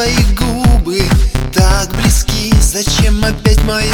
твои губы так близки. Зачем опять мои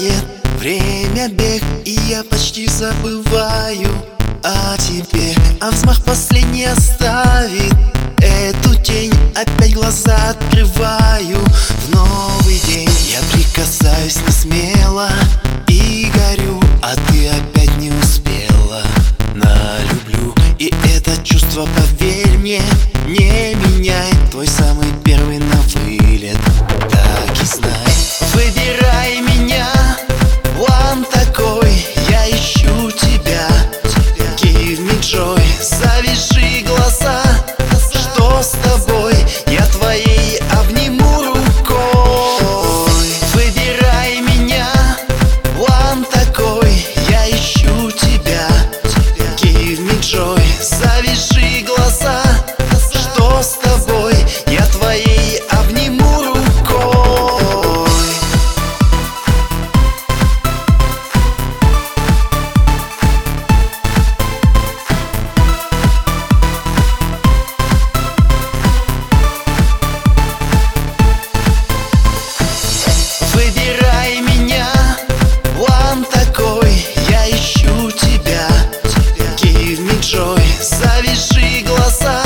высыпает Время бег, и я почти забываю о тебе. А взмах последний оставит эту тень. Опять глаза открываю в новый день. Я прикасаюсь не смело и горю А ты опять не успела. На люблю И это чувство, поверь мне, не меняет. Твой самый первый на вылет. Так и знай Joy Завяжи глаза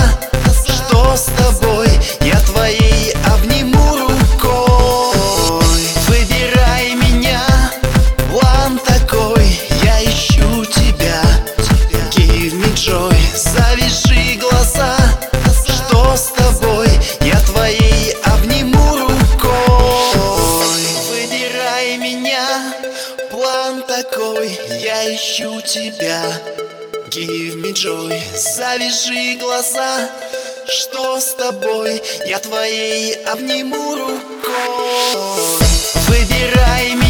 Что с тобой? Я твоей обниму рукой. Выбирай меня, план такой. Я ищу тебя Give me joy Завяжи глаза Что с тобой? Я твоей обниму рукой. Выбирай меня План такой. Я ищу тебя Give me joy Завяжи глаза Что с тобой? Я твоей обниму рукой Выбирай меня